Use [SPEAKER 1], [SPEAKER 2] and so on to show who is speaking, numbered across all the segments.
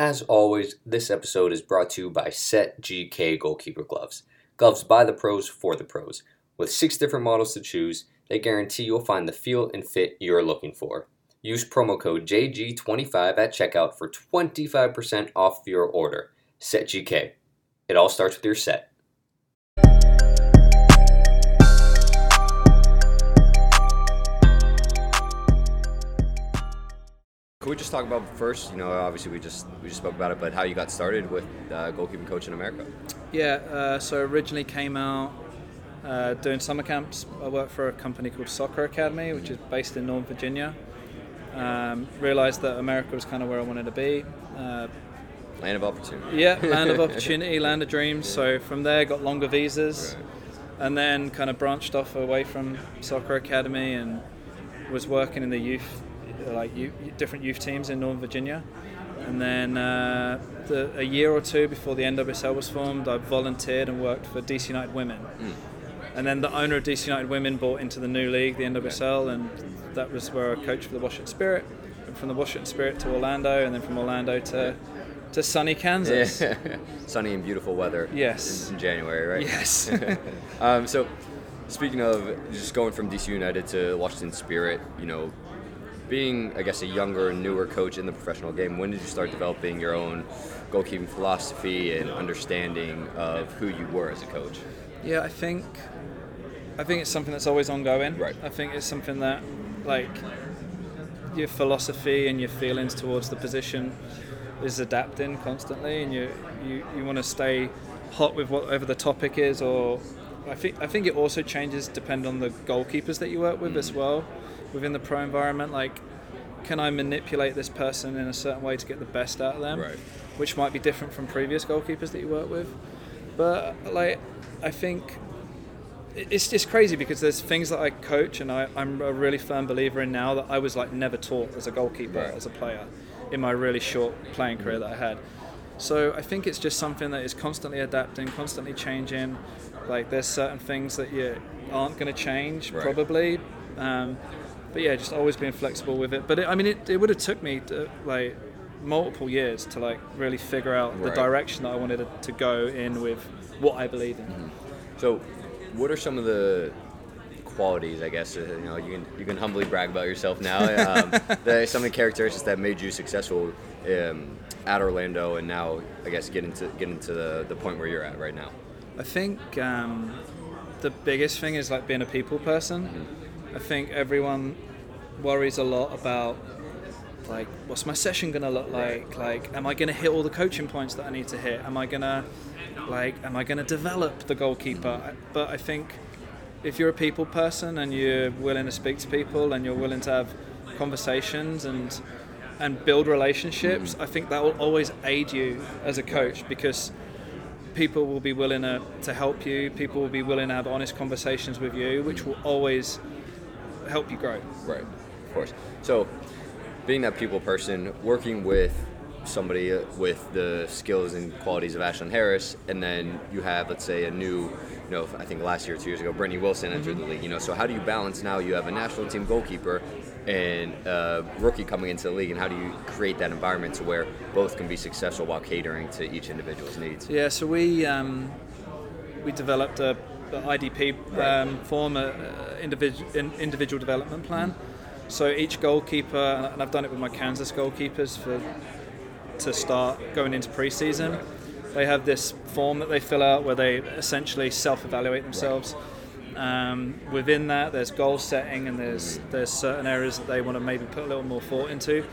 [SPEAKER 1] As always, this episode is brought to you by Set GK Goalkeeper Gloves. Gloves by the pros for the pros. With six different models to choose, they guarantee you'll find the feel and fit you're looking for. Use promo code JG25 at checkout for 25% off your order. Set GK. It all starts with your set. We just talk about first? You know, obviously we just we just spoke about it, but how you got started with uh, goalkeeping coach in America?
[SPEAKER 2] Yeah, uh, so originally came out uh, doing summer camps. I worked for a company called Soccer Academy, which is based in Northern Virginia. Um, realized that America was kind of where I wanted to be. Uh,
[SPEAKER 1] Land of opportunity.
[SPEAKER 2] yeah, land of opportunity, land of dreams. So from there, got longer visas,
[SPEAKER 1] Right.
[SPEAKER 2] and then kind of branched off away from Soccer Academy and was working in the youth, like youth, different youth teams in Northern Virginia. And then uh, the, a year or two before the NWSL was formed, I volunteered and worked for DC United Women. And then the owner of DC United Women bought into the new league, the NWSL, and that was where I coached for the Washington Spirit. And from the Washington Spirit to Orlando, and then from Orlando to to sunny Kansas.
[SPEAKER 1] Yeah. Sunny and beautiful weather.
[SPEAKER 2] Yes.
[SPEAKER 1] In, in January, right?
[SPEAKER 2] Yes.
[SPEAKER 1] um, so, speaking of just going from DC United to Washington Spirit, you know, being I guess a younger and newer coach in the professional game, when did you start developing your own goalkeeping philosophy and understanding of who you were as a coach?
[SPEAKER 2] Yeah, I think I think it's something that's always ongoing.
[SPEAKER 1] Right.
[SPEAKER 2] I think it's something that like your philosophy and your feelings towards the position is adapting constantly, and you you, you want to stay hot with whatever the topic is, or I think I think it also changes depending on the goalkeepers that you work with as mm. well within the pro environment. Like, can I manipulate this person in a certain way to get the best out of them?
[SPEAKER 1] Right.
[SPEAKER 2] Which might be different from previous goalkeepers that you work with. But like, I think it's just crazy because there's things that I coach and I, I'm a really firm believer in now that I was like never taught as a goalkeeper,
[SPEAKER 1] Right.
[SPEAKER 2] as a player, in my really short playing career that I had. So I think it's just something that is constantly adapting, constantly changing. Like there's certain things that you aren't going to change
[SPEAKER 1] Right.
[SPEAKER 2] probably, um, but yeah, just always being flexible with it. But it, I mean, it, it would have took me to, like multiple years to like really figure out the direction that I wanted to, to go in with what I believe in.
[SPEAKER 1] Mm-hmm. So, what are some of the qualities? I guess uh, you know you can you can humbly brag about yourself now. Um, the, some of the characteristics that made you successful um, at Orlando, and now I guess getting to get into the, the point where you're at right now.
[SPEAKER 2] I think um, the biggest thing is like being a people person.
[SPEAKER 1] Mm-hmm.
[SPEAKER 2] I think everyone worries a lot about like what's my session gonna look like? Like, am I gonna hit all the coaching points that I need to hit? Am I gonna like, am I gonna develop the goalkeeper? But I think if you're a people person and you're willing to speak to people and you're willing to have conversations and and build relationships, mm. I think that will always aid you as a coach because people will be willing to, to help you. People will be willing to have honest conversations with you, which will always help you grow.
[SPEAKER 1] Right, of course. So, being that people person, working with somebody uh, with the skills and qualities of Ashlyn Harris, and then you have, let's say, a new, you know, I think last year, two years ago, Brittany Wilson entered the league. You know, so how do you balance now? You have a national team goalkeeper and a rookie coming into the league, and how do you create that environment to where both can be successful while catering to each individual's needs?
[SPEAKER 2] Yeah, so we um, we developed a, a IDP um, form, a, individual individual development plan. So each goalkeeper, and I've done it with my Kansas goalkeepers for to start going into preseason. They have this form that they fill out where they essentially self-evaluate themselves. Um, within that, there's goal setting and there's there's certain areas that they want to maybe put a little more thought into.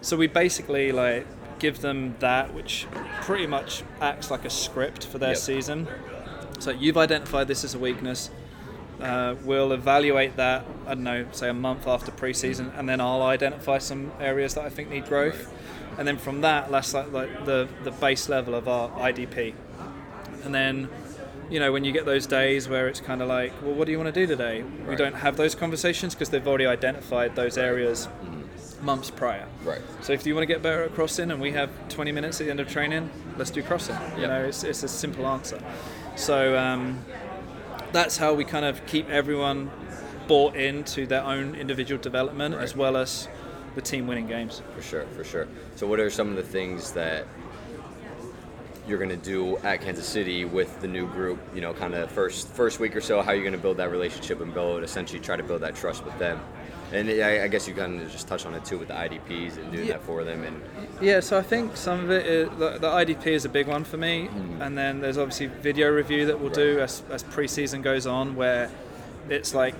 [SPEAKER 2] So we basically like give them that, which pretty much acts like a script for their
[SPEAKER 1] Yep.
[SPEAKER 2] season. So you've identified this as a weakness. Uh, we'll evaluate that. I don't know, say a month after preseason, and then I'll identify some areas that I think need growth, and then from that, that's like, like the the base level of our IDP. And then, you know, when you get those days where it's kind of like, well, what do you want to do today? We don't have those conversations because they've already identified those areas months prior.
[SPEAKER 1] Right.
[SPEAKER 2] So if you want to get better at crossing, and we have 20 minutes at the end of training, let's do crossing. You know, it's, it's a simple answer. So um, that's how we kind of keep everyone bought into their own individual development, as well as the team winning games.
[SPEAKER 1] For sure, for sure. So, what are some of the things that you're going to do at Kansas City with the new group? You know, kind of first first week or so. How are you going to build that relationship and build essentially try to build that trust with them? And I, I guess you kind of just touch on it too with the IDPs and doing
[SPEAKER 2] Yeah.
[SPEAKER 1] that for them. And
[SPEAKER 2] Yeah, so I think some of it, is, the, the IDP is a big one for me, and then there's obviously video review that we'll do as, as preseason goes on, where it's like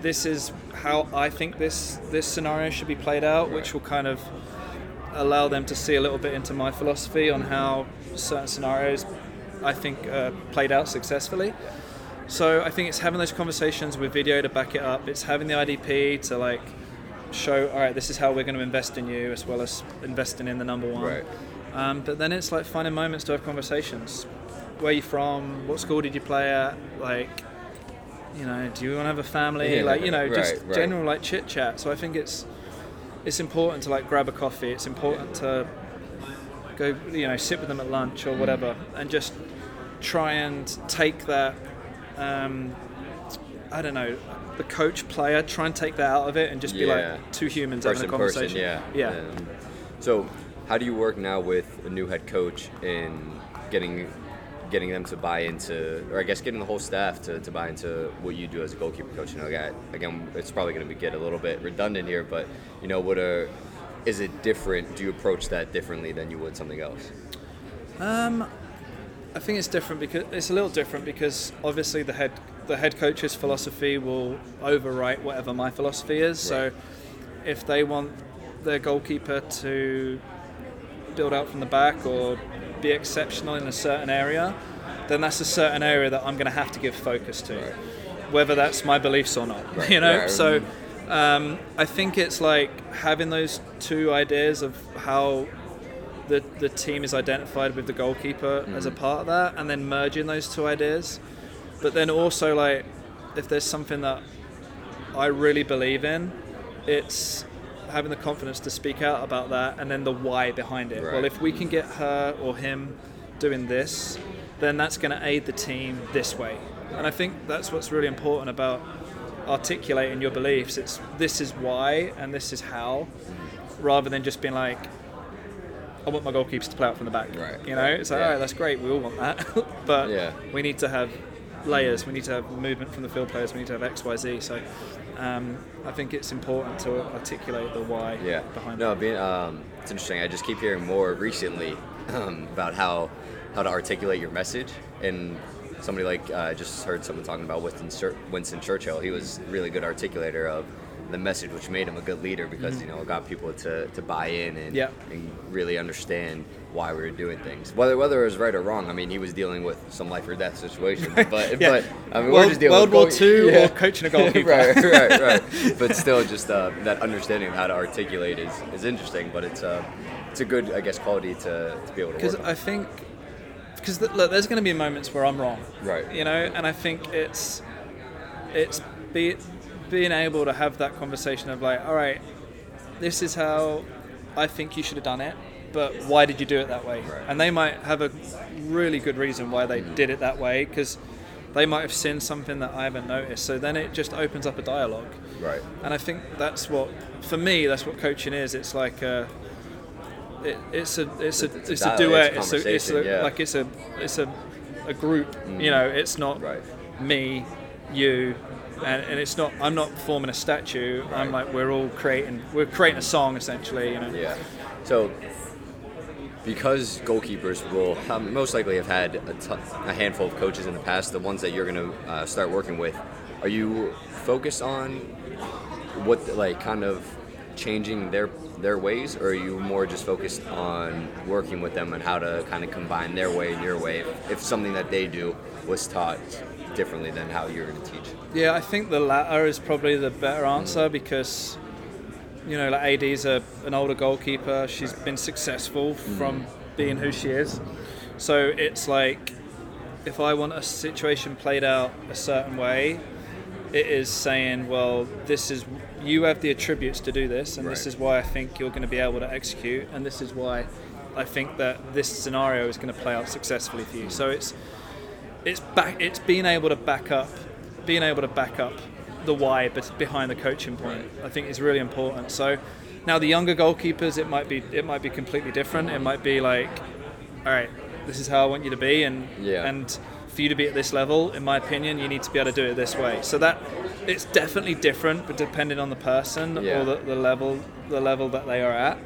[SPEAKER 2] this is how I think this this scenario should be played out, which will kind of allow them to see a little bit into my philosophy on how certain scenarios I think uh, played out successfully. So I think it's having those conversations with video to back it up. It's having the IDP to like show, all right, this is how we're going to invest in you, as well as investing in the number one.
[SPEAKER 1] Right.
[SPEAKER 2] Um, but then it's like finding moments to have conversations. Where are you from? What school did you play at? Like, you know, do you want to have a family?
[SPEAKER 1] Yeah,
[SPEAKER 2] like, you know, just
[SPEAKER 1] right, right.
[SPEAKER 2] general like chit chat. So I think it's it's important to like grab a coffee. It's important to go, you know, sit with them at lunch or whatever, and just try and take that. Um, I don't know, the coach player. Try and take that out of it and just be
[SPEAKER 1] Yeah.
[SPEAKER 2] like two humans
[SPEAKER 1] person,
[SPEAKER 2] having a conversation.
[SPEAKER 1] person, yeah,
[SPEAKER 2] yeah.
[SPEAKER 1] Um, so, how do you work now with a new head coach in getting getting them to buy into, or I guess getting the whole staff to, to buy into what you do as a goalkeeper coach? You know, again, again it's probably going to get a little bit redundant here, but you know, what are is it different? Do you approach that differently than you would something else?
[SPEAKER 2] Um, I think it's different because it's a little different because obviously the head the head coach's philosophy will overwrite whatever my philosophy is. So if they want their goalkeeper to build out from the back or be exceptional in a certain area, then that's a certain area that I'm going to have to give focus to,
[SPEAKER 1] Right.
[SPEAKER 2] whether that's my beliefs or not.
[SPEAKER 1] Right,
[SPEAKER 2] You know,
[SPEAKER 1] right.
[SPEAKER 2] so um, I think it's like having those two ideas of how the, the team is identified with the goalkeeper as a
[SPEAKER 1] Mm.
[SPEAKER 2] part of that, and then merging those two ideas. But then also, like, if there's something that I really believe in, it's having the confidence to speak out about that, and then the why behind it. Well, if we can get her or him doing this, then that's going to aid the team this way. And I think that's what's really important about articulating your beliefs. It's this is why and this is how, rather than just being like, I want my goalkeepers to play out from the back.
[SPEAKER 1] Right,
[SPEAKER 2] You know, it's like,
[SPEAKER 1] yeah.
[SPEAKER 2] all right, that's great. We all want that, but
[SPEAKER 1] Yeah.
[SPEAKER 2] we need to have layers. We need to have movement from the field players. We need to have X, Y, Z. So, um, I think it's important to articulate the why
[SPEAKER 1] Yeah.
[SPEAKER 2] behind
[SPEAKER 1] No,
[SPEAKER 2] it.
[SPEAKER 1] being um, it's interesting. I just keep hearing more recently um, about how how to articulate your message. And somebody like uh, I just heard someone talking about Winston, Winston Churchill. He was a really good articulator of the message, which made him a good leader because you know it got people to, to buy in and,
[SPEAKER 2] Mm-hmm. Yeah.
[SPEAKER 1] and really understand why we were doing things. Whether whether it was right or wrong. I mean, he was dealing with some life or death situations. But
[SPEAKER 2] Yeah.
[SPEAKER 1] but I mean, we're
[SPEAKER 2] World-
[SPEAKER 1] just dealing
[SPEAKER 2] World
[SPEAKER 1] with
[SPEAKER 2] War Two
[SPEAKER 1] yeah.
[SPEAKER 2] or coaching a goalkeeper.
[SPEAKER 1] right, right, right. But still, just uh, that understanding of how to articulate is, is interesting. But it's uh, it's a good, I guess, quality to, to be able to
[SPEAKER 2] Because. I think, because th- look, there's going to be moments where I'm wrong.
[SPEAKER 1] Right.
[SPEAKER 2] You know, and I think it's it's be, being able to have that conversation of like, all right, this is how I think you should have done it, but why did you do it that way?
[SPEAKER 1] Right.
[SPEAKER 2] And they might have a really good reason why they did it that way because they might have seen something that I haven't noticed. So then it just opens up a dialogue.
[SPEAKER 1] Right.
[SPEAKER 2] And I think that's what, for me, that's what coaching is. It's like a, it, it's a, it's a,
[SPEAKER 1] It's a
[SPEAKER 2] it's a
[SPEAKER 1] dialogue,
[SPEAKER 2] duet.
[SPEAKER 1] it's
[SPEAKER 2] It's a, it's a,
[SPEAKER 1] yeah.
[SPEAKER 2] like it's a, it's a, a group. You mm. know, it's not
[SPEAKER 1] Right.
[SPEAKER 2] me, you, and, and it's not. I'm not performing a statue. I'm like we're all creating. We're creating a song essentially. You know.
[SPEAKER 1] Yeah. So, because goalkeepers will um, most likely have had a, t- a handful of coaches in the past, the ones that you're going to uh, start working with, are you focused on what, like, kind of changing their their ways, or are you more just focused on working with them and how to kind of combine their way and your way? If, if something that they do was taught differently than how you're going to teach.
[SPEAKER 2] Yeah, I think the latter is probably the better answer
[SPEAKER 1] Mm.
[SPEAKER 2] because, you know, like AD's a, an older goalkeeper. She's been successful
[SPEAKER 1] Mm.
[SPEAKER 2] from being who she is. So it's like, if I want a situation played out a certain way, it is saying, well, this is you have the attributes to do this, and this is why I think you're going to be able to execute, and this is why I think that this scenario is going to play out successfully for you. So it's it's back it's being able to back up being able to back up the why behind the coaching point i think is really important so Now the younger goalkeepers, it might be it might be completely different. It might be like, all right, this is how I want you to be, and
[SPEAKER 1] Yeah.
[SPEAKER 2] and for you to be at this level, in my opinion, you need to be able to do it this way. So that it's definitely different, but depending on the person
[SPEAKER 1] Yeah.
[SPEAKER 2] or the, the level the level that they are at.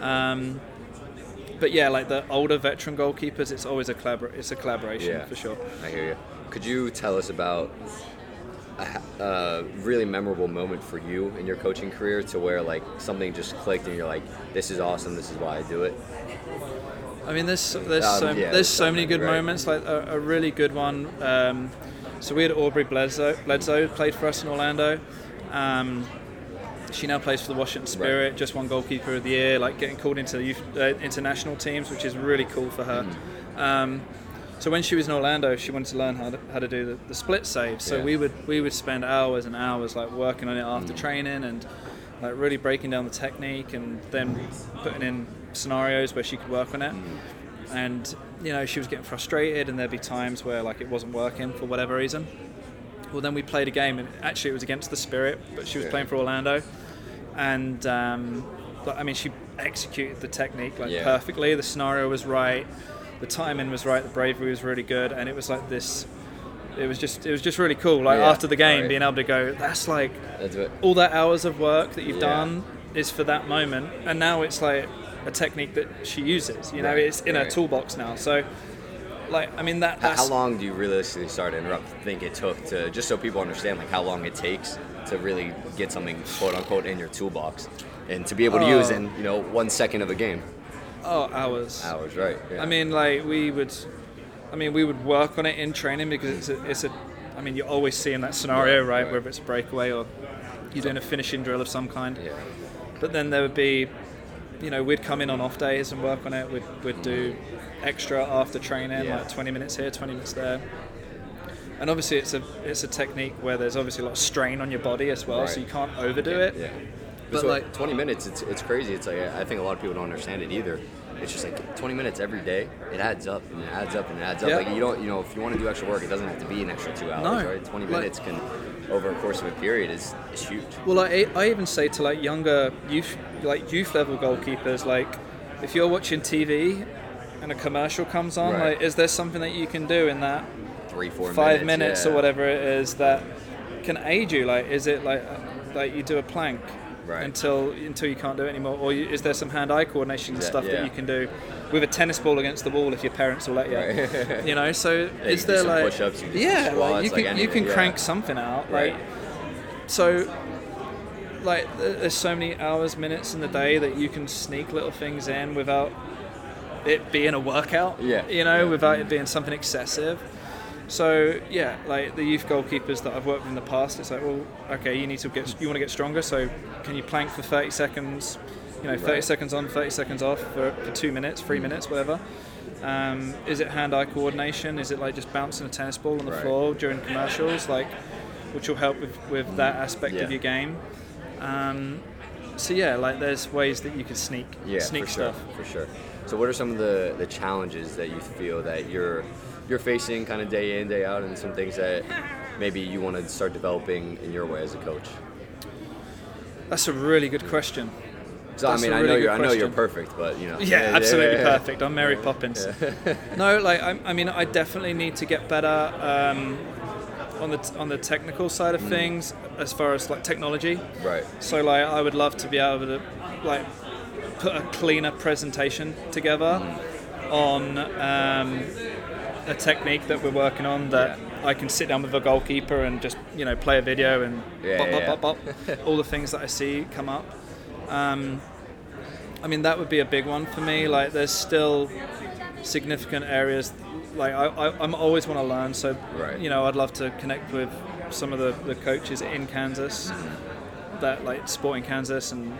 [SPEAKER 2] Um, but yeah, like the older veteran goalkeepers, it's always a collabor- It's a collaboration
[SPEAKER 1] Yeah.
[SPEAKER 2] for sure.
[SPEAKER 1] I hear you. Could you tell us about a, a really memorable moment for you in your coaching career to where like something just clicked and you're like, this is awesome. This is why I do it.
[SPEAKER 2] I mean, there's there's
[SPEAKER 1] Um,
[SPEAKER 2] so
[SPEAKER 1] yeah,
[SPEAKER 2] there's
[SPEAKER 1] there's
[SPEAKER 2] so
[SPEAKER 1] so
[SPEAKER 2] many
[SPEAKER 1] many,
[SPEAKER 2] good
[SPEAKER 1] right.
[SPEAKER 2] moments. Like a, a really good one. Um, so we had Aubrey Bledsoe. Bledsoe played for us in Orlando. Um, she now plays for the Washington Spirit. Just won goalkeeper of the year. Like getting called into the youth, uh, international teams, which is really cool for her.
[SPEAKER 1] Mm.
[SPEAKER 2] Um, so when she was in Orlando, she wanted to learn how to, how to do the, the split save. So
[SPEAKER 1] Yeah.
[SPEAKER 2] we would we would spend hours and hours like working on it
[SPEAKER 1] Mm.
[SPEAKER 2] after training and like really breaking down the technique and then putting in scenarios where she could work on it. And you know she was getting frustrated, and there'd be times where like it wasn't working for whatever reason. Well, then we played a game, and actually it was against the Spirit, but she was
[SPEAKER 1] Yeah.
[SPEAKER 2] playing for Orlando, and um, but, I mean she executed the technique like
[SPEAKER 1] Yeah.
[SPEAKER 2] perfectly. The scenario was right, the timing was right, the bravery was really good, and it was like this. It was just it was just really cool. Like
[SPEAKER 1] Yeah,
[SPEAKER 2] after the game,
[SPEAKER 1] right.
[SPEAKER 2] being able to go, that's like
[SPEAKER 1] That's
[SPEAKER 2] all that hours of work that you've done is for that moment, and now it's like a technique that she uses. You know,
[SPEAKER 1] Right,
[SPEAKER 2] it's in her toolbox now. So, like, I mean that.
[SPEAKER 1] How,
[SPEAKER 2] That's,
[SPEAKER 1] how long do you realistically start to interrupt think it took to just so people understand like how long it takes to really get something quote unquote in your toolbox and to be able to use
[SPEAKER 2] Oh.
[SPEAKER 1] in you know one second of a game
[SPEAKER 2] Oh, hours.
[SPEAKER 1] hours right yeah.
[SPEAKER 2] I mean, like we would, I mean, we would work on it in training because it's a, it's a. I mean, you're always seeing that scenario,
[SPEAKER 1] Right,
[SPEAKER 2] right?
[SPEAKER 1] right.
[SPEAKER 2] Whether it's a breakaway or you're doing a finishing drill of some kind.
[SPEAKER 1] yeah
[SPEAKER 2] But then there would be, you know, we'd come in on off days and work on it. We'd, we'd do extra after training,
[SPEAKER 1] Yeah.
[SPEAKER 2] like 20 minutes here, 20 minutes there. And obviously, it's a it's a technique where there's obviously a lot of strain on your body as well, so you can't overdo it.
[SPEAKER 1] yeah
[SPEAKER 2] But like-
[SPEAKER 1] 20 minutes it's, it's crazy it's like I think a lot of people don't understand it either it's just like 20 minutes every day it adds up and it adds up and it adds up
[SPEAKER 2] Yeah.
[SPEAKER 1] like you don't you know if you want to do extra work it doesn't have to be an extra two hours
[SPEAKER 2] No.
[SPEAKER 1] right 20
[SPEAKER 2] Like-
[SPEAKER 1] minutes can over a course of a period is, is huge
[SPEAKER 2] Well, I, I even say to like younger youth, like youth level goalkeepers, like if you're watching TV and a commercial comes on,
[SPEAKER 1] Right.
[SPEAKER 2] like is there something that you can do in that
[SPEAKER 1] three four
[SPEAKER 2] five
[SPEAKER 1] minutes,
[SPEAKER 2] minutes
[SPEAKER 1] yeah.
[SPEAKER 2] or whatever it is that can aid you? Like, is it like like you do a plank
[SPEAKER 1] Right.
[SPEAKER 2] until until you can't do it anymore, or you, is there some hand-eye coordination
[SPEAKER 1] Yeah,
[SPEAKER 2] stuff
[SPEAKER 1] yeah.
[SPEAKER 2] that you can do with a tennis ball against the wall if your parents will let you?
[SPEAKER 1] Right.
[SPEAKER 2] you know, so is there like
[SPEAKER 1] push-ups, you can
[SPEAKER 2] yeah, like you can you can crank something out,
[SPEAKER 1] Right.
[SPEAKER 2] so like there's so many hours minutes in the day that you can sneak little things in without it being a workout
[SPEAKER 1] Yeah,
[SPEAKER 2] you know
[SPEAKER 1] yeah.
[SPEAKER 2] without it being something excessive so yeah like the youth goalkeepers that i've worked with in the past it's like well okay you need to get you want to get stronger so can you plank for 30 seconds you know 30
[SPEAKER 1] Right.
[SPEAKER 2] seconds on 30 seconds off for, for two minutes three minutes whatever um, is it hand-eye coordination is it like just bouncing a tennis ball on the
[SPEAKER 1] Right.
[SPEAKER 2] floor during commercials like which will help with, with that aspect
[SPEAKER 1] Yeah.
[SPEAKER 2] of your game um, so yeah like there's ways that you can sneak
[SPEAKER 1] Yeah,
[SPEAKER 2] sneak
[SPEAKER 1] for
[SPEAKER 2] stuff
[SPEAKER 1] sure, for sure. So, what are some of the, the challenges that you feel that you're you're facing, kind of day in, day out, and some things that maybe you want to start developing in your way as a coach?
[SPEAKER 2] that's a really good question
[SPEAKER 1] So, I mean,
[SPEAKER 2] a
[SPEAKER 1] I
[SPEAKER 2] really
[SPEAKER 1] know you're I know you're perfect, but you know.
[SPEAKER 2] Yeah, absolutely
[SPEAKER 1] yeah, yeah.
[SPEAKER 2] perfect. I'm Mary Poppins. no, like I, I mean, I definitely need to get better um, on the t- on the technical side of things, as far as like technology.
[SPEAKER 1] Right.
[SPEAKER 2] So like, I would love to be able to like put a cleaner presentation together
[SPEAKER 1] Mm.
[SPEAKER 2] on um, a technique that we're working on that.
[SPEAKER 1] Yeah.
[SPEAKER 2] I can sit down with a goalkeeper and just you know play a video and
[SPEAKER 1] Yeah,
[SPEAKER 2] bop,
[SPEAKER 1] yeah,
[SPEAKER 2] bop, bop, bop, all the things that I see come up. Um, I mean, that would be a big one for me. Like, there's still significant areas. Like, I, I, I'm always want to learn. So,
[SPEAKER 1] Right.
[SPEAKER 2] you know, I'd love to connect with some of the, the coaches in Kansas, that like Sporting Kansas and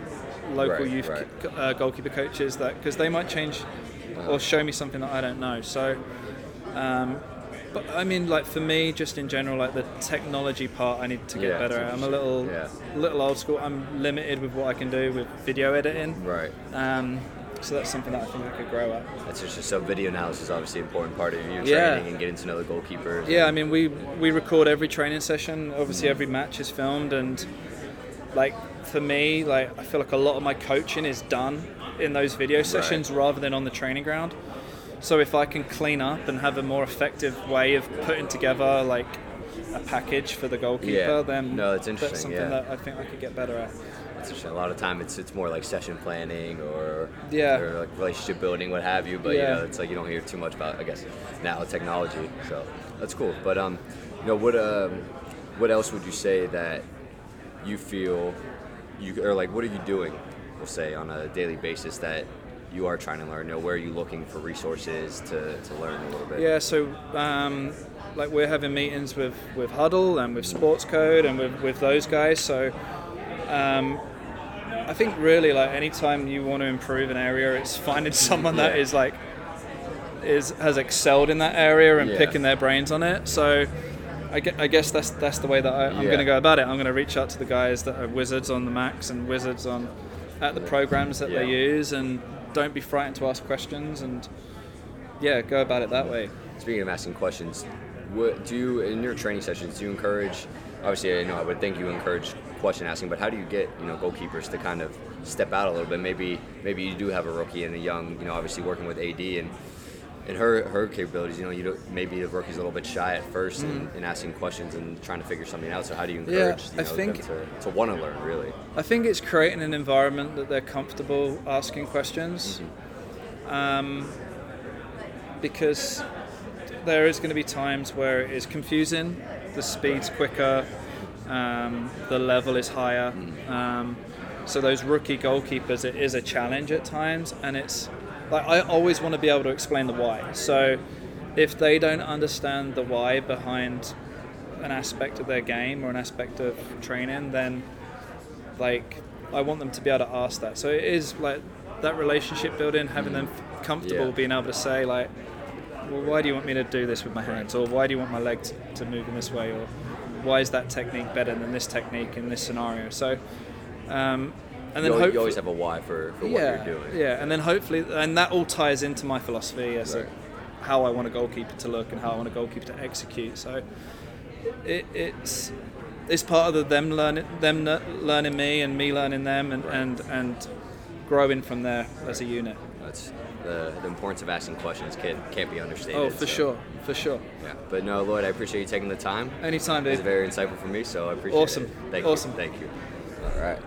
[SPEAKER 2] local
[SPEAKER 1] Right,
[SPEAKER 2] youth
[SPEAKER 1] right.
[SPEAKER 2] co- uh, goalkeeper coaches, that because they might change or show me something that I don't know. So, um, but I mean, like for me, just in general, like the technology part, I need to get
[SPEAKER 1] Yeah,
[SPEAKER 2] better. at. I'm a little,
[SPEAKER 1] Yeah.
[SPEAKER 2] little old school. I'm limited with what I can do with video editing.
[SPEAKER 1] Right.
[SPEAKER 2] Um, so that's something that I think I could grow at.
[SPEAKER 1] That's just so video analysis is obviously an important part of your training
[SPEAKER 2] Yeah.
[SPEAKER 1] and getting to know the goalkeepers.
[SPEAKER 2] Yeah, I mean, we we record every training session. Obviously, every match is filmed, and like for me, like I feel like a lot of my coaching is done in those video sessions rather than on the training ground. So if I can clean up and have a more effective way of putting together like a package for the goalkeeper,
[SPEAKER 1] Yeah.
[SPEAKER 2] then
[SPEAKER 1] No, that's
[SPEAKER 2] that's something
[SPEAKER 1] yeah.
[SPEAKER 2] that I think I could get better at.
[SPEAKER 1] A lot of time it's it's more like session planning or
[SPEAKER 2] Yeah.
[SPEAKER 1] or like relationship building, what have you. But
[SPEAKER 2] Yeah.
[SPEAKER 1] you know, it's like you don't hear too much about I guess now technology. So that's cool. But um, you know, what um, what else would you say that you feel you or like what are you doing? We'll say on a daily basis that you are trying to learn. You know, where are you looking for resources to, to learn a little bit?
[SPEAKER 2] Yeah, so um, like we're having meetings with, with Hudl and with Sportscode and with, with those guys. So um, I think really like anytime you want to improve an area, it's finding mm, someone that
[SPEAKER 1] Yeah.
[SPEAKER 2] is like is has excelled in that area and
[SPEAKER 1] Yeah.
[SPEAKER 2] picking their brains on it. So I gue- I guess that's that's the way that I, I'm
[SPEAKER 1] Yeah.
[SPEAKER 2] going to go about it. I'm going to reach out to the guys that are wizards on the Macs and wizards on at the programs that they use, and don't be frightened to ask questions and yeah, go about it that way.
[SPEAKER 1] Speaking of asking questions, what do you in your training sessions do you encourage? Obviously, I know I would think you encourage question asking, but how do you get you know goalkeepers to kind of step out a little bit? Maybe maybe you do have a rookie and a young, you know, obviously working with AD and and her her capabilities. You know, you don't, maybe the rookie's a little bit shy at first in, in asking questions and trying to figure something out. So how do you
[SPEAKER 2] Mm. Yeah,
[SPEAKER 1] encourage you know,
[SPEAKER 2] think-
[SPEAKER 1] them to, to want to learn really?
[SPEAKER 2] I think it's creating an environment that they're comfortable asking questions. Um, because there is going to be times where it is confusing, the speed's quicker, um, the level is higher. Um, so those rookie goalkeepers, it is a challenge at times, and it's like I always want to be able to explain the why. So if they don't understand the why behind an aspect of their game or an aspect of training, then like I want them to be able to ask that. So it is like that relationship building, having them comfortable
[SPEAKER 1] Yeah.
[SPEAKER 2] being able to say like, well, why do you want me to do this with my hands, or why do you want my leg to, to move in this way, or why is that technique better than this technique in this scenario? So, um, and then
[SPEAKER 1] you, al- you always have a why for, for
[SPEAKER 2] yeah,
[SPEAKER 1] what you're doing.
[SPEAKER 2] yeah, and then hopefully, and that all ties into my philosophy as
[SPEAKER 1] Right.
[SPEAKER 2] to how I want a goalkeeper to look and how I want a goalkeeper to execute. So it, it's it's part of the them learning them learning me and me learning them and,
[SPEAKER 1] Right.
[SPEAKER 2] and and growing from there as a unit.
[SPEAKER 1] That's the, the importance of asking questions can, can't be understated.
[SPEAKER 2] Oh, for
[SPEAKER 1] so,
[SPEAKER 2] sure, for sure.
[SPEAKER 1] Yeah, but no, Lloyd, I appreciate you taking the time.
[SPEAKER 2] Anytime,
[SPEAKER 1] It was very insightful for me, so I appreciate
[SPEAKER 2] Awesome.
[SPEAKER 1] it. Thank
[SPEAKER 2] Awesome.
[SPEAKER 1] you. Thank you. All right.